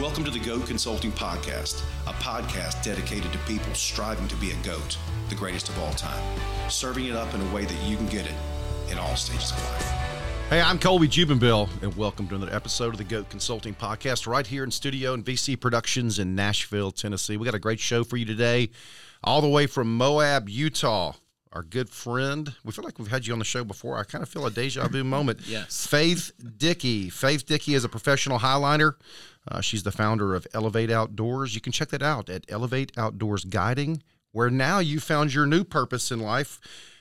Welcome to the GOAT Consulting Podcast, a podcast dedicated to people striving to be a GOAT, the greatest of all time, serving it up in a way that you can get it in all stages of life. Hey, I'm Colby Jubenville, and welcome to another episode of the GOAT Consulting Podcast right here in studio in VC Productions in Nashville, Tennessee. We got a great show for you today, all the way from Moab, Utah. Our good friend, we feel like we've had you on the show before. I kind of feel a deja vu moment. Yes. Faith Dickey. Faith Dickey is a professional highliner. Uh, she's the founder of Elevate Outdoors. You can check that out at Elevate Outdoors Guiding, where now you found your new purpose in life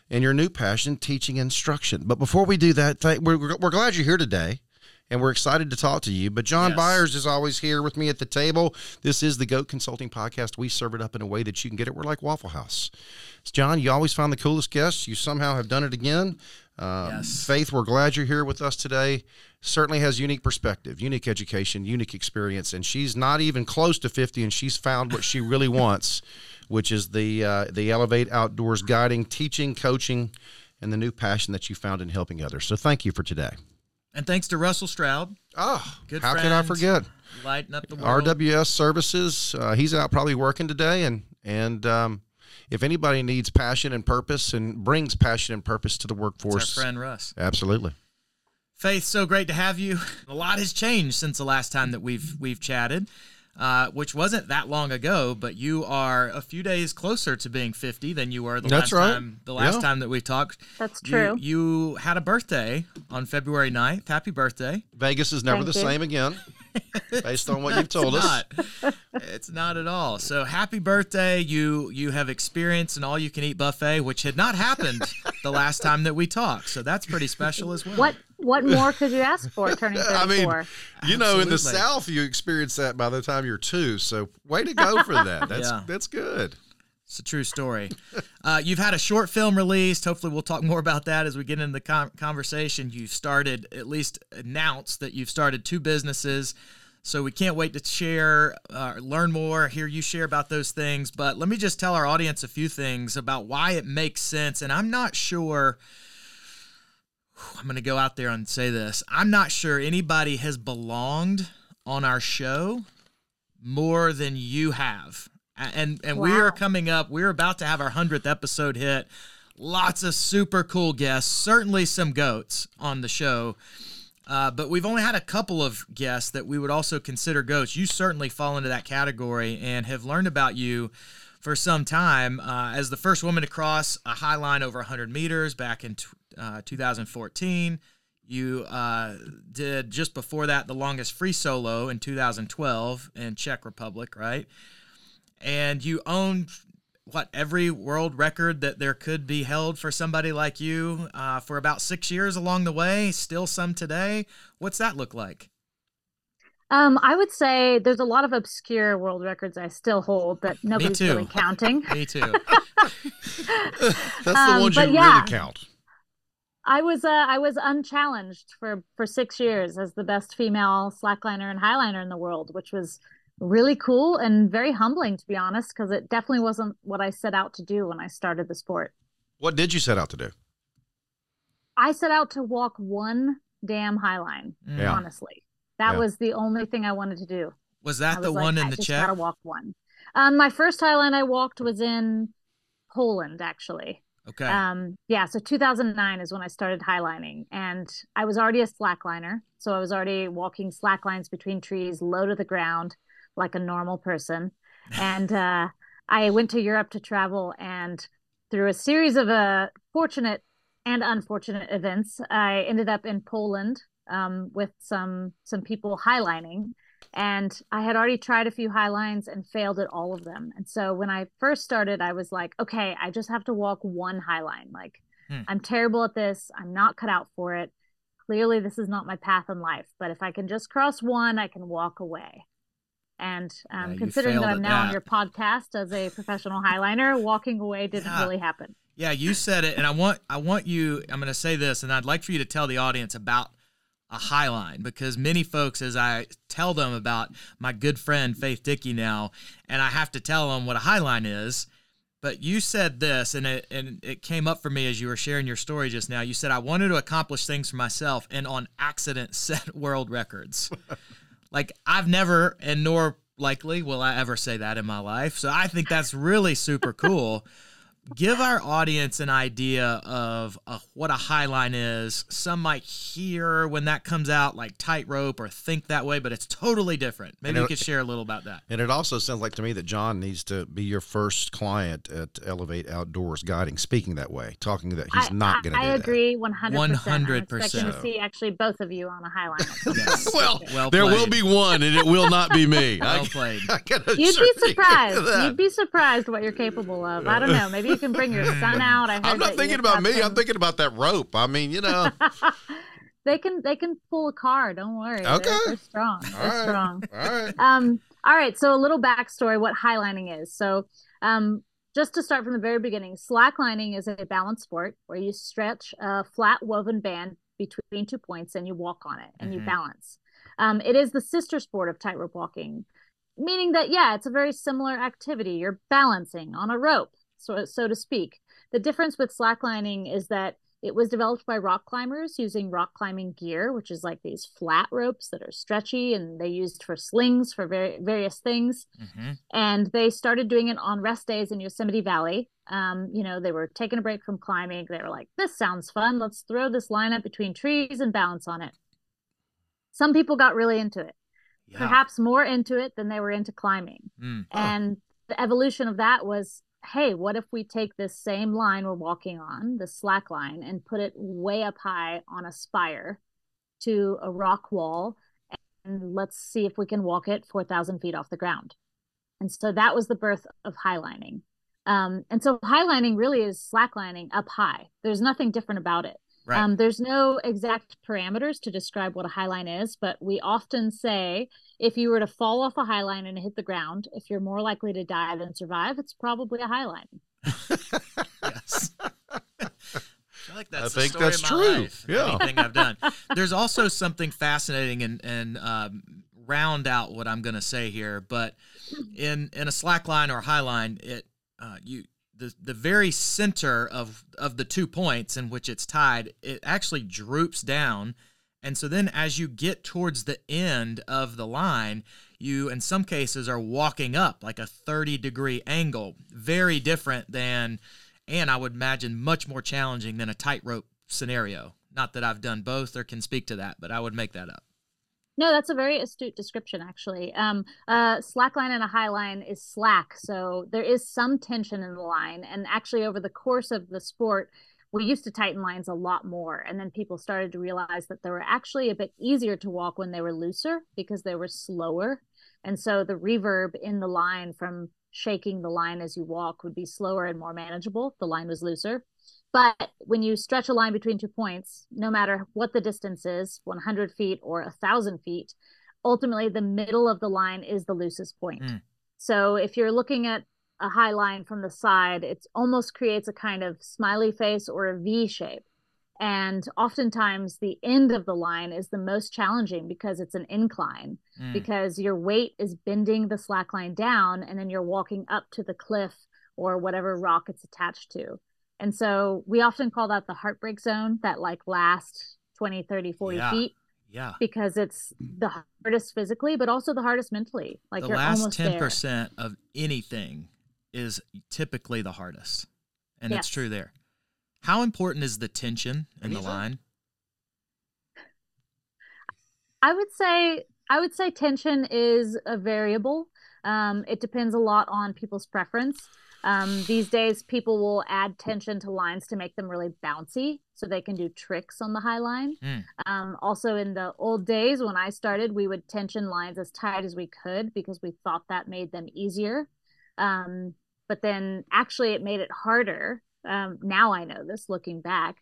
and your new passion, teaching instruction. But before we do that, th- we're, we're glad you're here today. And we're excited to talk to you. But John Yes. Byers is always here with me at the table. This is the GOAT Consulting Podcast. We serve it up in a way that you can get it. We're like Waffle House. John, you always find the coolest guests. You somehow have done it again. Um, Yes. Faith, we're glad you're here with us today. Certainly has unique perspective, unique education, unique experience, and she's not even close to 50, and she's found what she really wants, which is the uh, the Elevate Outdoors guiding, teaching, coaching, and the new passion that you found in helping others. So thank you for today. And thanks to Russell Stroud, Oh, Good how can I friend. forget? lighting up the world. RWS Services. Uh, he's out probably working today, and and um, if anybody needs passion and purpose and brings passion and purpose to the It's workforce, our friend Russ. absolutely. Faith, so great to have you. A lot has changed since the last time that we've we've chatted, uh, which wasn't that long ago. But you are a few days closer to being 50 than you were the That's last right. time. The last Yeah. time that we talked. That's You- true. You, had a birthday on February 9th. Happy birthday. Vegas is never Thank the you. same again, based on what you've told us. Not. it's not at all. So happy birthday. You you have experienced an all you can eat buffet, which had not happened the last time that we talked. So that's pretty special as well. What what more could you ask for turning I mean, you know, in the South, you experience that by the time you're two. So, way to go for that. That's Yeah. that's good. It's a true story. Uh, you've had a short film released. Hopefully, we'll talk more about that as we get into the con- conversation. You've started, at least announced that you've started two businesses. So we can't wait to share, uh, learn more, hear you share about those things. But let me just tell our audience a few things about why it makes sense. And I'm not sure. I'm going to go out there and say this. I'm not sure anybody has belonged on our show more than you have. And and we are coming up. We're about to have our 100th episode hit. Lots of super cool guests, certainly some goats on the show. Uh, but we've only had a couple of guests that we would also consider goats. You certainly fall into that category and have learned about you for some time uh, as the first woman to cross a high line over 100 meters back in t- uh, 2014. You uh, did just before that the longest free solo in 2012 in Czech Republic, right? And you own what every world record that there could be held for somebody like you uh, for about six years along the way. Still some today. What's that look like? Um, I would say there's a lot of obscure world records I still hold that nobody's too. really counting. Me too. That's the Um, ones you but yeah. really count. I was uh, I was unchallenged for for six years as the best female slackliner and highliner in the world, which was really cool and very humbling to be honest, because it definitely wasn't what I set out to do when I started the sport. What did you set out to do? I set out to walk one damn highline. Yeah. Honestly, that Yeah. was the only thing I wanted to do. Was I that the like, one I in the just Czech? gotta walk one. Um, my first highline I walked was in Poland, actually. Okay. Um, yeah, so 2009 is when I started highlining, and I was already a slackliner, so I was already walking slack lines between trees, low to the ground, like a normal person. And uh, I went to Europe to travel, and through a series of uh, fortunate and unfortunate events, I ended up in Poland um, with some some people highlining, and I had already tried a few high lines and failed at all of them. And so when I first started, I was like, okay, I just have to walk one high line. Like, Hmm. I'm terrible at this. I'm not cut out for it. Clearly, this is not my path in life. But if I can just cross one, I can walk away. And um, Yeah, considering that I'm now on your podcast as a professional highliner, walking away didn't Yeah. really happen. Yeah, you said it, and I want I want you. I'm going to say this, and I'd like for you to tell the audience about a high line because many folks, as I tell them about my good friend Faith Dickey now, and I have to tell them what a high line is. But you said this, and it and it came up for me as you were sharing your story just now. You said I wanted to accomplish things for myself, and on accident set world records. like I've never, and nor likely will I ever say that in my life. So I think that's really super cool give our audience an idea of uh, what a high line is. Some might hear when that comes out like tightrope or think that way, but it's totally different. Maybe And you could share a little about that. And it also sounds like to me that John needs to be your first client at Elevate Outdoors Guiding, speaking that way, talking that he's I, not going to I, do I that. agree 100%. I'm expecting to see actually both of you on a highliner. Yes. Well, Well there will be one, and it will not be me. Well I, played. I can You'd be surprised. You'd be surprised what you're capable of. I don't know. Maybe you can bring your son out. I I'm not thinking about me. some- I'm thinking about that rope. I mean, you know. they can they can pull a car. Don't worry. They're- Okay. They're, strong. They're All right. strong. All right. Um. All right. So a little backstory: what highlining is. So, um, just to start from the very beginning, slacklining is a balance sport where you stretch a flat woven band between two points and you walk on it and you Mhm. balance. Um, it is the sister sport of tightrope walking, meaning that yeah, it's a very similar activity. You're balancing on a rope, so so to speak. The difference with slacklining is that it was developed by rock climbers using rock climbing gear, which is like these flat ropes that are stretchy and they used for slings for very, various things. hmm And they started doing it on rest days in Yosemite Valley. Um, you know, they were taking a break from climbing. They were like, this sounds fun. Let's throw this line up between trees and balance on it. Some people got really into it, Yeah. perhaps more into it than they were into climbing. Mm. And the evolution of that was hey, what if we take this same line we're walking on, the slack line, and put it way up high on a spire to a rock wall, and let's see if we can walk it 4,000 feet off the ground. And so that was the birth of highlining. Um, and so highlining really is slacklining up high. There's nothing different about it. Right. Um, there's no exact parameters to describe what a highline is, but we often say if you were to fall off a highline and hit the ground, if you're more likely to die than survive, it's probably a highline. yes. I like that's I think that's true. life, Yeah. Anything I've done. There's also something fascinating and and um, round out what I'm going to say here, but in in a slack line or high line, it uh, you the the very center of of the two points in which it's tied, it actually droops down. And so then as you get towards the end of the line, you in some cases are walking up like a 30 degree angle, very different than and I would imagine much more challenging than a tightrope scenario. Not that I've done both or can speak to that, but I would make that up. No, that's a very astute description, actually. Um, uh, slack line and a high line is slack, so there is some tension in the line. And actually, over the course of the sport, we used to tighten lines a lot more, and then people started to realize that they were actually a bit easier to walk when they were looser because they were slower. And so the reverb in the line from shaking the line as you walk would be slower and more manageable. The line was looser. But when you stretch a line between two points, no matter what the distance is 100 feet or 1,000 feet ultimately the middle of the line is the loosest point. Mm. So if you're looking at a high line from the side, it almost creates a kind of smiley face or a V shape. And oftentimes the end of the line is the most challenging because it's an incline, Mm. because your weight is bending the slack line down and then you're walking up to the cliff or whatever rock it's attached to. And so we often call that the heartbreak zone, that like last 20, 30, 40 Yeah. feet Yeah. because it's the hardest physically, but also the hardest mentally. Like the you're last almost ten there. percent of anything is typically the hardest, and it's true there. How important is the tension in the line? I would say I would say tension is a variable. Um, it depends a lot on people's preference. Um, these days, people will add tension to lines to make them really bouncy, so they can do tricks on the high line. Mm. Um, also, in the old days when I started, we would tension lines as tight as we could because we thought that made them easier. Um, but then, actually, it made it harder. Um, now I know this, looking back,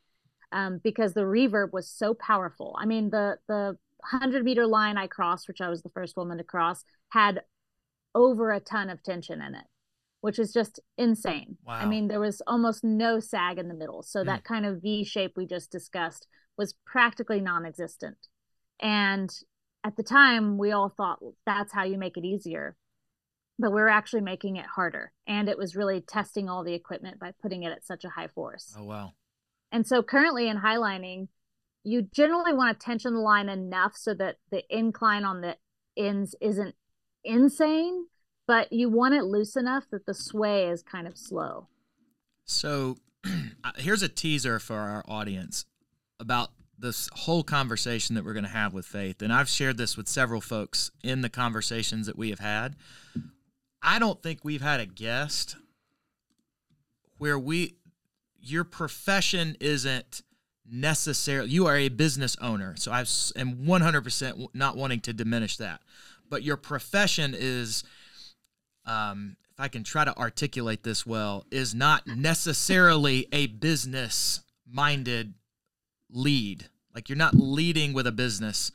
um, because the reverb was so powerful. I mean, the the hundred meter line I crossed, which I was the first woman to cross, had over a ton of tension in it, which is just insane. Wow. I mean, there was almost no sag in the middle. So Hmm. that kind of V shape we just discussed was practically non existent. And at the time, we all thought that's how you make it easier. But we were actually making it harder. And it was really testing all the equipment by putting it at such a high force. Oh wow. And so currently in highlining, you generally want to tension the line enough so that the incline on the ends isn't insane, but you want it loose enough that the sway is kind of slow. So uh, here's a teaser for our audience about this whole conversation that we're going to have with Faith. And I've shared this with several folks in the conversations that we have had. I don't think we've had a guest where we your profession isn't necessarily you are a business owner. So I am 100% not wanting to diminish that. But your profession is um, if I can try to articulate this well, is not necessarily a business minded lead. Like you're not leading with a business.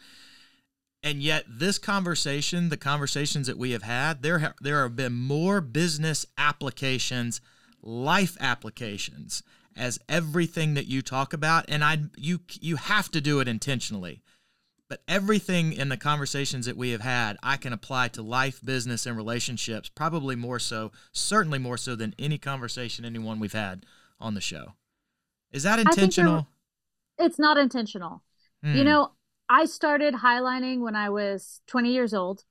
And yet this conversation, the conversations that we have had, there ha- there have been more business applications, life applications as everything that you talk about and I you you have to do it intentionally but everything in the conversations that we have had i can apply to life business and relationships probably more so certainly more so than any conversation anyone we've had on the show is that intentional It's not intentional. You Hmm. know, I started highlining when I was 20 years old,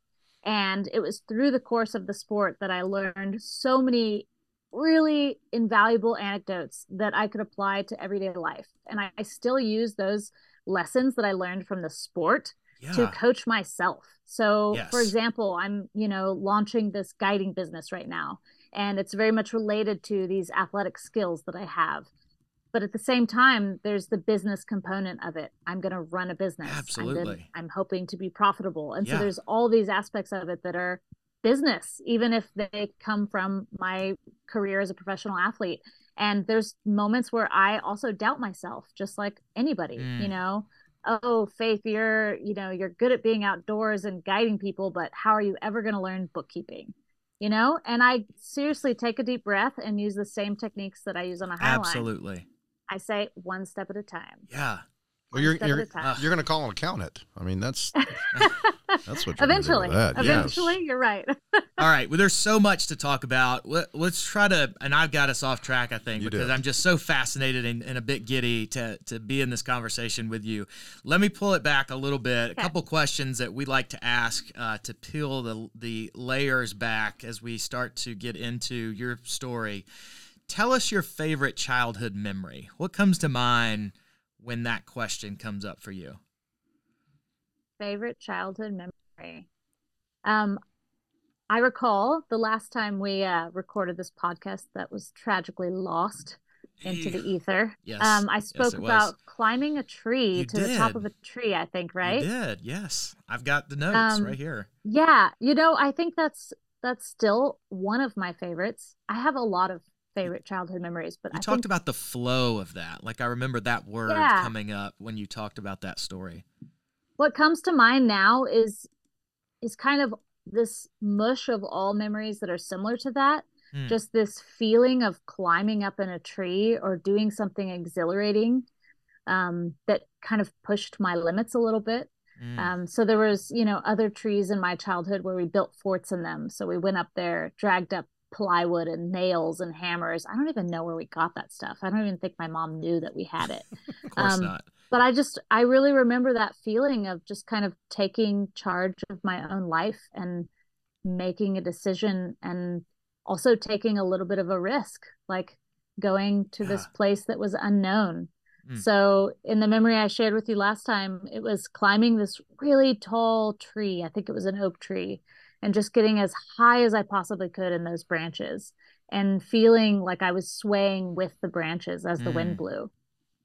and it was through the course of the sport that I learned so many really invaluable anecdotes that I could apply to everyday life. And I, I still use those lessons that I learned from the sport to coach myself. So, for example, I'm, you know, launching this guiding business right now, and it's very much related to these athletic skills that I have. But at the same time, there's the business component of it. I'm going to run a business. I'm, gonna- Absolutely. I'm hoping to be profitable. And Yeah. so there's all these aspects of it that are business, even if they come from my career as a professional athlete. And there's moments where I also doubt myself, just like anybody, Mm. you know, oh, Faith, you're, you know, you're good at being outdoors and guiding people, but how are you ever going to learn bookkeeping? You know, and I seriously take a deep breath and use the same techniques that I use on a high line. absolutely I say one step at a time. yeah Well, you're you're, a you're going to call an accountant. I mean, that's that's what you're gonna do eventually. Yes. eventually, you're right. all right well there's so much to talk about Let, let's try to and i've got us off track i think You because did. i'm just so fascinated and, and a bit giddy to to be in this conversation with you let me pull it back a little bit a couple questions that we like to ask uh, to peel the the layers back as we start to get into your story tell us your favorite childhood memory what comes to mind when that question comes up for you Favorite childhood memory. Um, I recall the last time we uh, recorded this podcast that was tragically lost into the ether. Yes. Um, I spoke was. about climbing a tree You to the top of a tree. I think right. you did yes i've got the notes Um, right here Yeah, you know, I think that's that's still one of my favorites. I have a lot of favorite childhood memories, but You I talked think about the flow of that. Like I remember that word Yeah. coming up when you talked about that story. what comes to mind now is is kind of this mush of all memories that are similar to that. Hmm. Just this feeling of climbing up in a tree or doing something exhilarating um, that kind of pushed my limits a little bit. Mm. Um, so there was, you know, other trees in my childhood where we built forts in them. So we went up there, dragged up plywood and nails and hammers. I don't even know where we got that stuff. I don't even think my mom knew that we had it. of course um, not. But I just, I really remember that feeling of just kind of taking charge of my own life and making a decision and also taking a little bit of a risk, like going to this place that was unknown. Mm. So, in the memory I shared with you last time, it was climbing this really tall tree. I think it was an oak tree, and just getting as high as I possibly could in those branches and feeling like I was swaying with the branches as the Mm. wind blew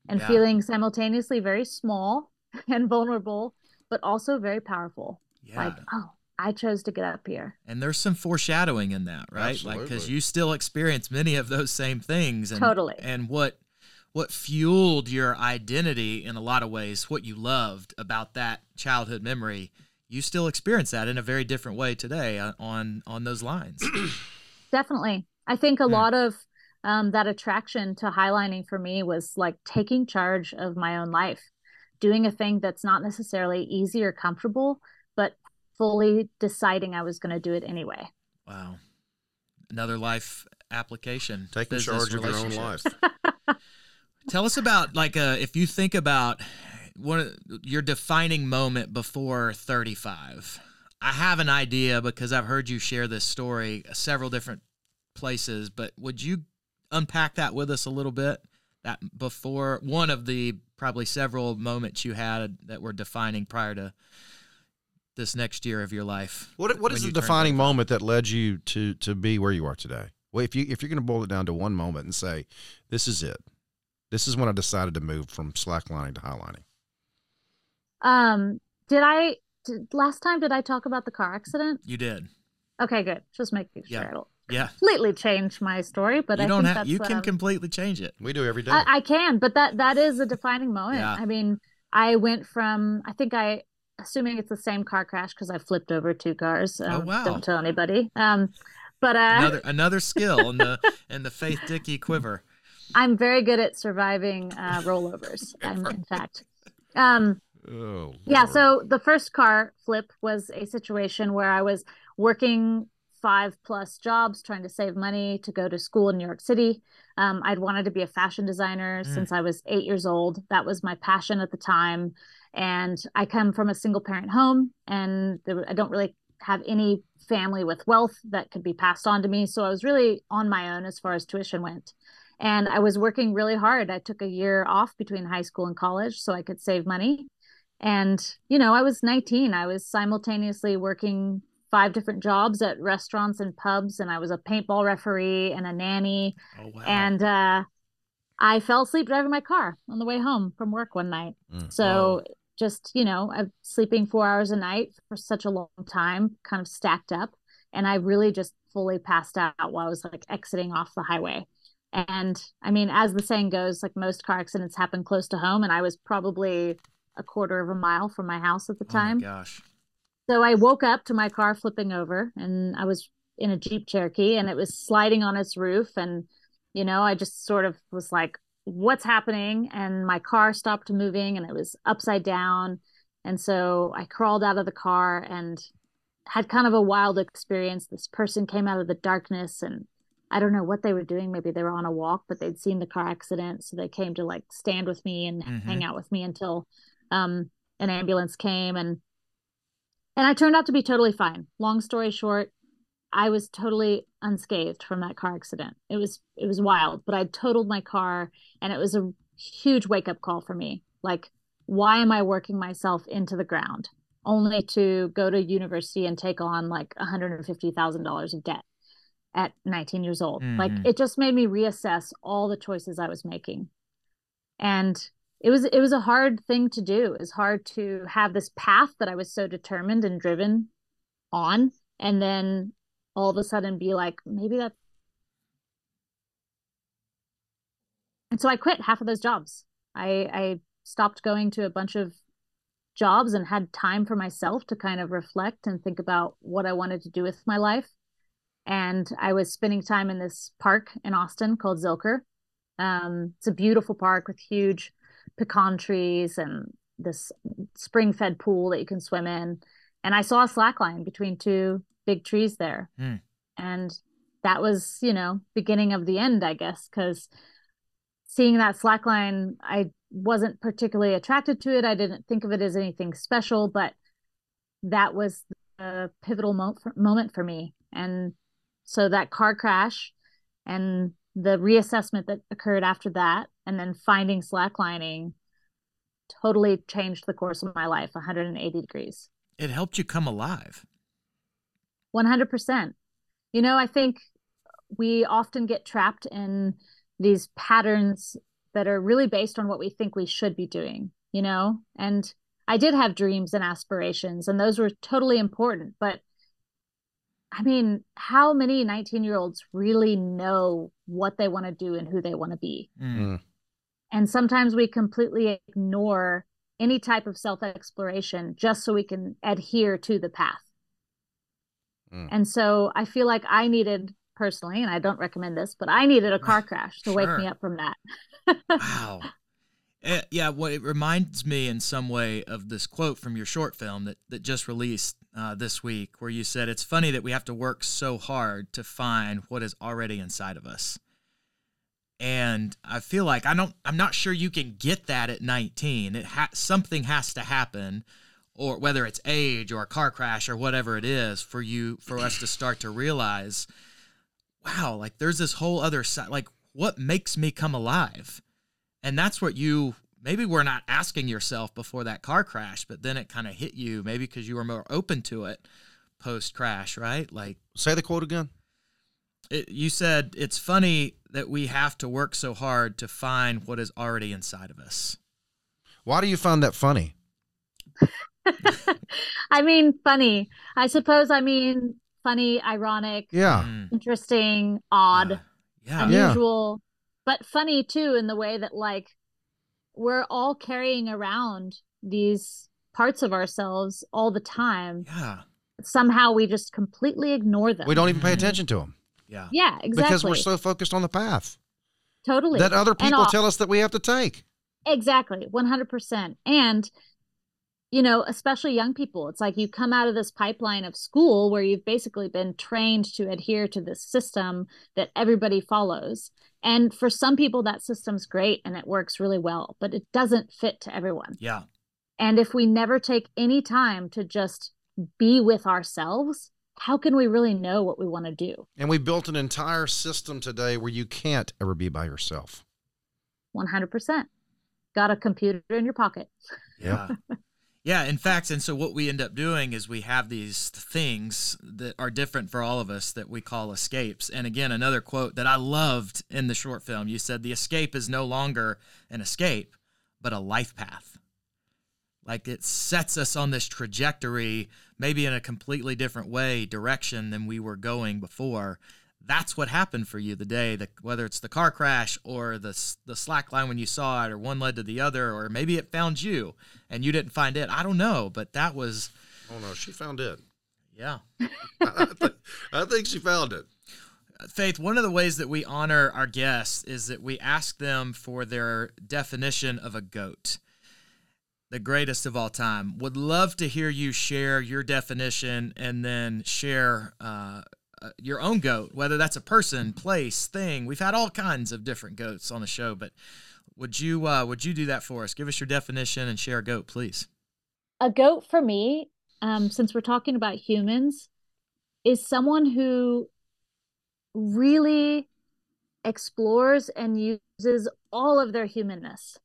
and Yeah. feeling simultaneously very small and vulnerable, but also very powerful. Yeah. Like, oh, I chose to get up here. and there's some foreshadowing in that, right? Like cuz you still experience many of those same things and Totally. and what what fueled your identity in a lot of ways, what you loved about that childhood memory, you still experience that in a very different way today uh, on on those lines. Definitely. I think a Hmm. lot of um, that attraction to highlining for me was like taking charge of my own life, doing a thing that's not necessarily easy or comfortable, but fully deciding I was going to do it anyway. Wow. Another life application. Taking charge of your own relationship. life. Tell us about like uh, if you think about one of your defining moment before 35. I have an idea because I've heard you share this story several different places, but would you unpack that with us a little bit? That before one of the probably several moments you had that were defining prior to this next year of your life. What what is the defining moment that led you to to be where you are today? Well, if you if you're going to boil it down to one moment and say, "This is it," this is when I decided to move from slacklining to highlining. Um, did I did, last time did I talk about the car accident? You did. Okay, good. Just making sure Yeah. I don't Yeah. completely change my story, but you I don't think have that's you can I'm- completely change it. We do every day. I, I can, but that that is a defining moment. Yeah. I mean, I went from I think I assuming it's the same car crash because I flipped over two cars. Um, Oh, wow. Don't tell anybody. Um, but uh, Another another skill in the in the Faith Dickey quiver. I'm very good at surviving uh, rollovers. I'm, in fact. Um, oh, yeah. Lord. So the first car flip was a situation where I was working five plus jobs trying to save money to go to school in New York City. Um, I'd wanted to be a fashion designer Mm. since I was eight years old. That was my passion at the time. And I come from a single parent home, and there, I don't really have any family with wealth that could be passed on to me. So I was really on my own as far as tuition went. And I was working really hard. I took a year off between high school and college so I could save money. And, you know, I was 19. I was simultaneously working five different jobs at restaurants and pubs, and I was a paintball referee and a nanny. Oh wow. And uh, I fell asleep driving my car on the way home from work one night. Mm. So just, you know, I'm sleeping four hours a night for such a long time, kind of stacked up. And I really just fully passed out while I was like exiting off the highway. And I mean, as the saying goes, like most car accidents happen close to home. And I was probably a quarter of a mile from my house at the oh time. gosh. So I woke up to my car flipping over and I was in a Jeep Cherokee and it was sliding on its roof. And, you know, I just sort of was like, what's happening? And my car stopped moving and it was upside down. And so I crawled out of the car and had kind of a wild experience. This person came out of the darkness and I don't know what they were doing. Maybe they were on a walk, but they'd seen the car accident. So they came to like stand with me and Mhm. hang out with me until um, an ambulance came. And and I turned out to be totally fine. Long story short, I was totally unscathed from that car accident. It was it was wild, but I totaled my car and it was a huge wake up call for me. Like, why am I working myself into the ground only to go to university and take on like $150,000 of debt at 19 years old? Like Mhm. it just made me reassess all the choices I was making. And it was it was a hard thing to do. It was hard to have this path that I was so determined and driven on and then all of a sudden be like maybe that and so I quit half of those jobs. I I stopped going to a bunch of jobs and had time for myself to kind of reflect and think about what I wanted to do with my life. And I was spending time in this park in Austin called Zilker. Um, it's a beautiful park with huge pecan trees and this spring fed pool that you can swim in. And I saw a slackline between two big trees there. Hmm. And that was, you know, beginning of the end, I guess, because seeing that slackline, I wasn't particularly attracted to it. I didn't think of it as anything special, but that was a pivotal mo- moment for me. And so that car crash and the reassessment that occurred after that, and then finding slacklining totally changed the course of my life 180 degrees. It helped you come alive. 100%. You know, I think we often get trapped in these patterns that are really based on what we think we should be doing, you know? And I did have dreams and aspirations, and those were totally important. But I mean, how many 19 year olds really know what they want to do and who they want to be? Mm. And sometimes we completely ignore any type of self exploration just so we can adhere to the path. Mm. And so I feel like I needed personally, and I don't recommend this, but I needed a car crash to sure. wake me up from that. wow. Uh, yeah, well, it reminds me in some way of this quote from your short film that, that just released uh, this week, where you said, It's funny that we have to work so hard to find what is already inside of us. And I feel like I don't, I'm not sure you can get that at 19. It ha- something has to happen, or whether it's age or a car crash or whatever it is, for you, for us to start to realize, wow, like there's this whole other side. Like, what makes me come alive? And that's what you maybe we're not asking yourself before that car crash, but then it kind of hit you maybe because you were more open to it post crash, right? Like say the quote again. It, you said it's funny that we have to work so hard to find what is already inside of us. Why do you find that funny? I mean, funny. I suppose I mean funny, ironic, yeah, mm. interesting, odd, yeah. unusual but funny too in the way that like we're all carrying around these parts of ourselves all the time. Yeah. Somehow we just completely ignore them. We don't even pay attention to them. Yeah. Yeah, exactly. Because we're so focused on the path. Totally. That other people all, tell us that we have to take. Exactly. 100%. And you know, especially young people. It's like you come out of this pipeline of school where you've basically been trained to adhere to this system that everybody follows. And for some people, that system's great and it works really well, but it doesn't fit to everyone. Yeah. And if we never take any time to just be with ourselves, how can we really know what we want to do? And we built an entire system today where you can't ever be by yourself. 100%. Got a computer in your pocket. Yeah. Yeah, in fact, and so what we end up doing is we have these things that are different for all of us that we call escapes. And again, another quote that I loved in the short film you said, The escape is no longer an escape, but a life path. Like it sets us on this trajectory, maybe in a completely different way, direction than we were going before that's what happened for you the day that whether it's the car crash or the the slack line when you saw it or one led to the other or maybe it found you and you didn't find it. I don't know but that was oh no she found it. Yeah. I, th- I think she found it. Faith one of the ways that we honor our guests is that we ask them for their definition of a goat the greatest of all time would love to hear you share your definition and then share uh, uh, your own goat, whether that's a person, place, thing. We've had all kinds of different goats on the show, but would you uh, would you do that for us? Give us your definition and share a goat, please. A goat for me, um, since we're talking about humans, is someone who really explores and uses all of their humanness,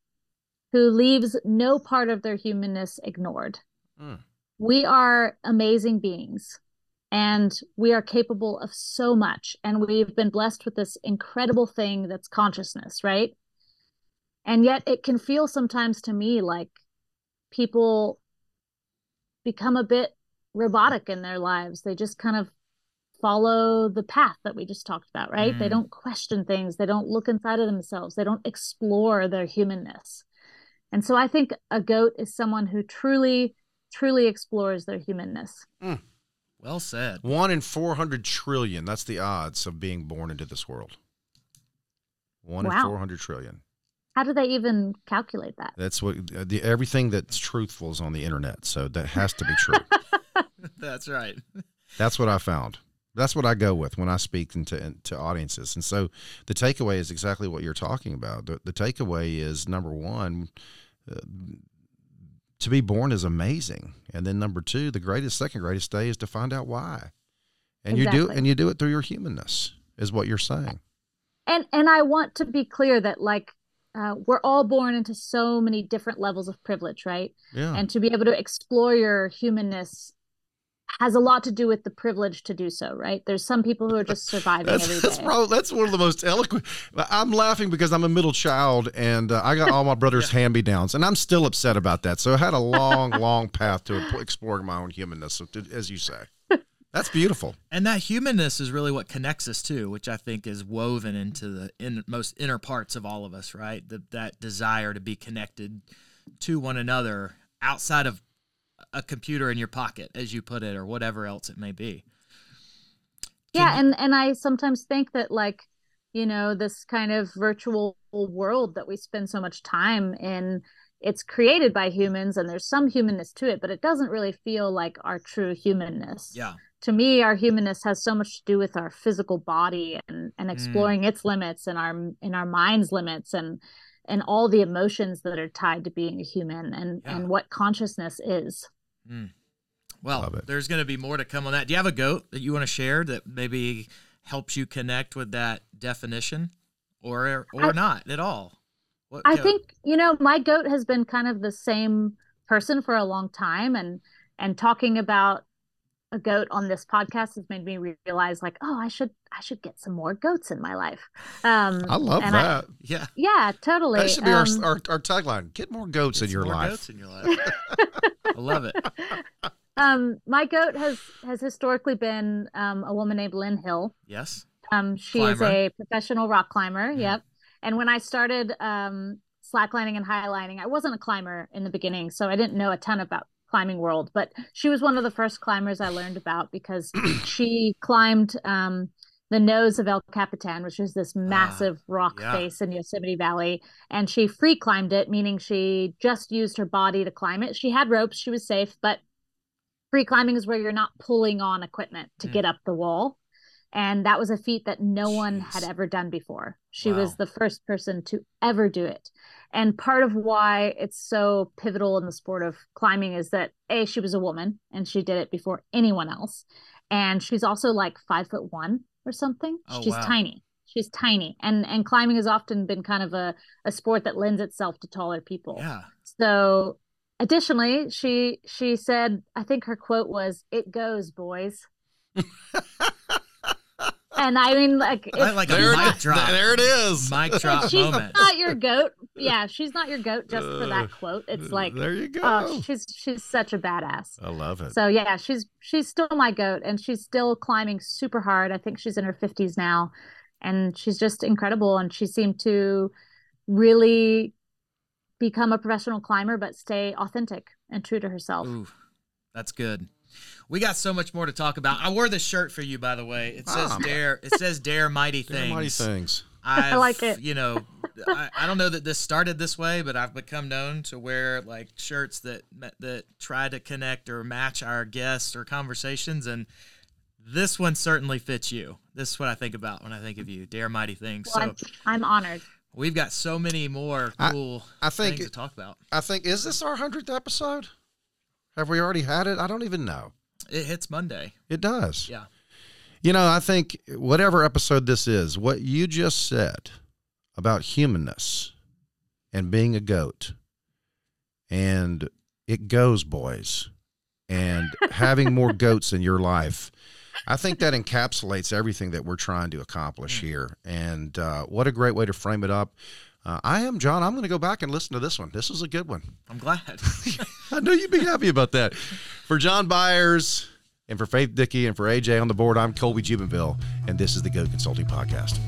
who leaves no part of their humanness ignored. Mm. We are amazing beings and we are capable of so much and we've been blessed with this incredible thing that's consciousness right and yet it can feel sometimes to me like people become a bit robotic in their lives they just kind of follow the path that we just talked about right mm. they don't question things they don't look inside of themselves they don't explore their humanness and so i think a goat is someone who truly truly explores their humanness mm. Well said. One in 400 trillion. That's the odds of being born into this world. One wow. in 400 trillion. How do they even calculate that? That's what uh, the, everything that's truthful is on the internet. So that has to be true. that's right. That's what I found. That's what I go with when I speak into to audiences. And so the takeaway is exactly what you're talking about. The, the takeaway is number one, uh, to be born is amazing. And then number two, the greatest, second greatest day is to find out why. And exactly. you do and you do it through your humanness, is what you're saying. And and I want to be clear that like uh, we're all born into so many different levels of privilege, right? Yeah. And to be able to explore your humanness has a lot to do with the privilege to do so, right? There's some people who are just surviving that's, every that's day. Probably, that's one of the most eloquent. I'm laughing because I'm a middle child and uh, I got all my brother's yeah. hand me downs, and I'm still upset about that. So I had a long, long path to exploring my own humanness, as you say. That's beautiful. And that humanness is really what connects us too, which I think is woven into the in, most inner parts of all of us, right? The, that desire to be connected to one another outside of a computer in your pocket, as you put it, or whatever else it may be. yeah and and i sometimes think that like you know this kind of virtual world that we spend so much time in it's created by humans and there's some humanness to it but it doesn't really feel like our true humanness Yeah. to me our humanness has so much to do with our physical body and and Mm. exploring its limits and our in our mind's limits and and all the emotions that are tied to being a human and Yeah. and what consciousness is Mm. Well, there's going to be more to come on that. Do you have a goat that you want to share that maybe helps you connect with that definition, or or I- not at all? What I goat? think you know my goat has been kind of the same person for a long time, and and talking about a goat on this podcast has made me realize like, oh, I should I should get some more goats in my life. Um, I love and I- that. Yeah. yeah, totally. that should be Um, our, our our tagline. Get more goats in your more life. goats in your life. I love it. um, my goat has has historically been um, a woman named Lynn Hill. Yes. Um, she is a professional rock climber. Mhm. Yep. And when I started um, slacklining and highlining, I wasn't a climber in the beginning, so I didn't know a ton about climbing world. But she was one of the first climbers I learned about because she climbed um, the nose of El Capitan, which is this massive rock yeah. face in Yosemite Valley, and she free climbed it, meaning she just used her body to climb it. She had ropes, she was safe, but free climbing is where you're not pulling on equipment to Mm. get up the wall and that was a feat that no one had ever done before. She Wow. was the first person to ever do it. And part of why it's so pivotal in the sport of climbing is that A, she was a woman and she did it before anyone else. And she's also like five foot one or something. Oh, she's wow. tiny. She's tiny. And and climbing has often been kind of a, a sport that lends itself to taller people. Yeah. So additionally, she she said, I think her quote was, It goes, boys. and I mean like I if- like a There, mic it, drop. there it is. Mic drop she's moment. not your goat. Yeah, she's not your goat just for Uh, that quote. It's like there you go. oh, she's she's such a badass. I love it. So yeah, she's she's still my goat and she's still climbing super hard. I think she's in her 50s now and she's just incredible and she seemed to really become a professional climber but stay authentic and true to herself. Ooh, that's good. We got so much more to talk about. I wore this shirt for you, by the way. It says Ah. "Dare." It says "Dare Mighty They're Things." mighty things. I've, like it. You know, I, I don't know that this started this way, but I've become known to wear like shirts that that try to connect or match our guests or conversations, and this one certainly fits you. This is what I think about when I think of you, Dare Mighty Things. Well, So I'm, I'm honored. we've got so many more cool I think things to talk about. I think is this our hundredth episode? Have we already had it? I don't even know. It hits Monday. It does. Yeah. You know, I think whatever episode this is, what you just said about humanness and being a goat, and it goes, boys, and having more goats in your life. I think that encapsulates everything that we're trying to accomplish here. And uh, what a great way to frame it up. Uh, I am John. I'm going to go back and listen to this one. This is a good one. I'm glad. I knew you'd be happy about that. For John Byers and for Faith Dickey and for AJ on the board, I'm Colby Jubenville, and this is the GOAT Consulting Podcast.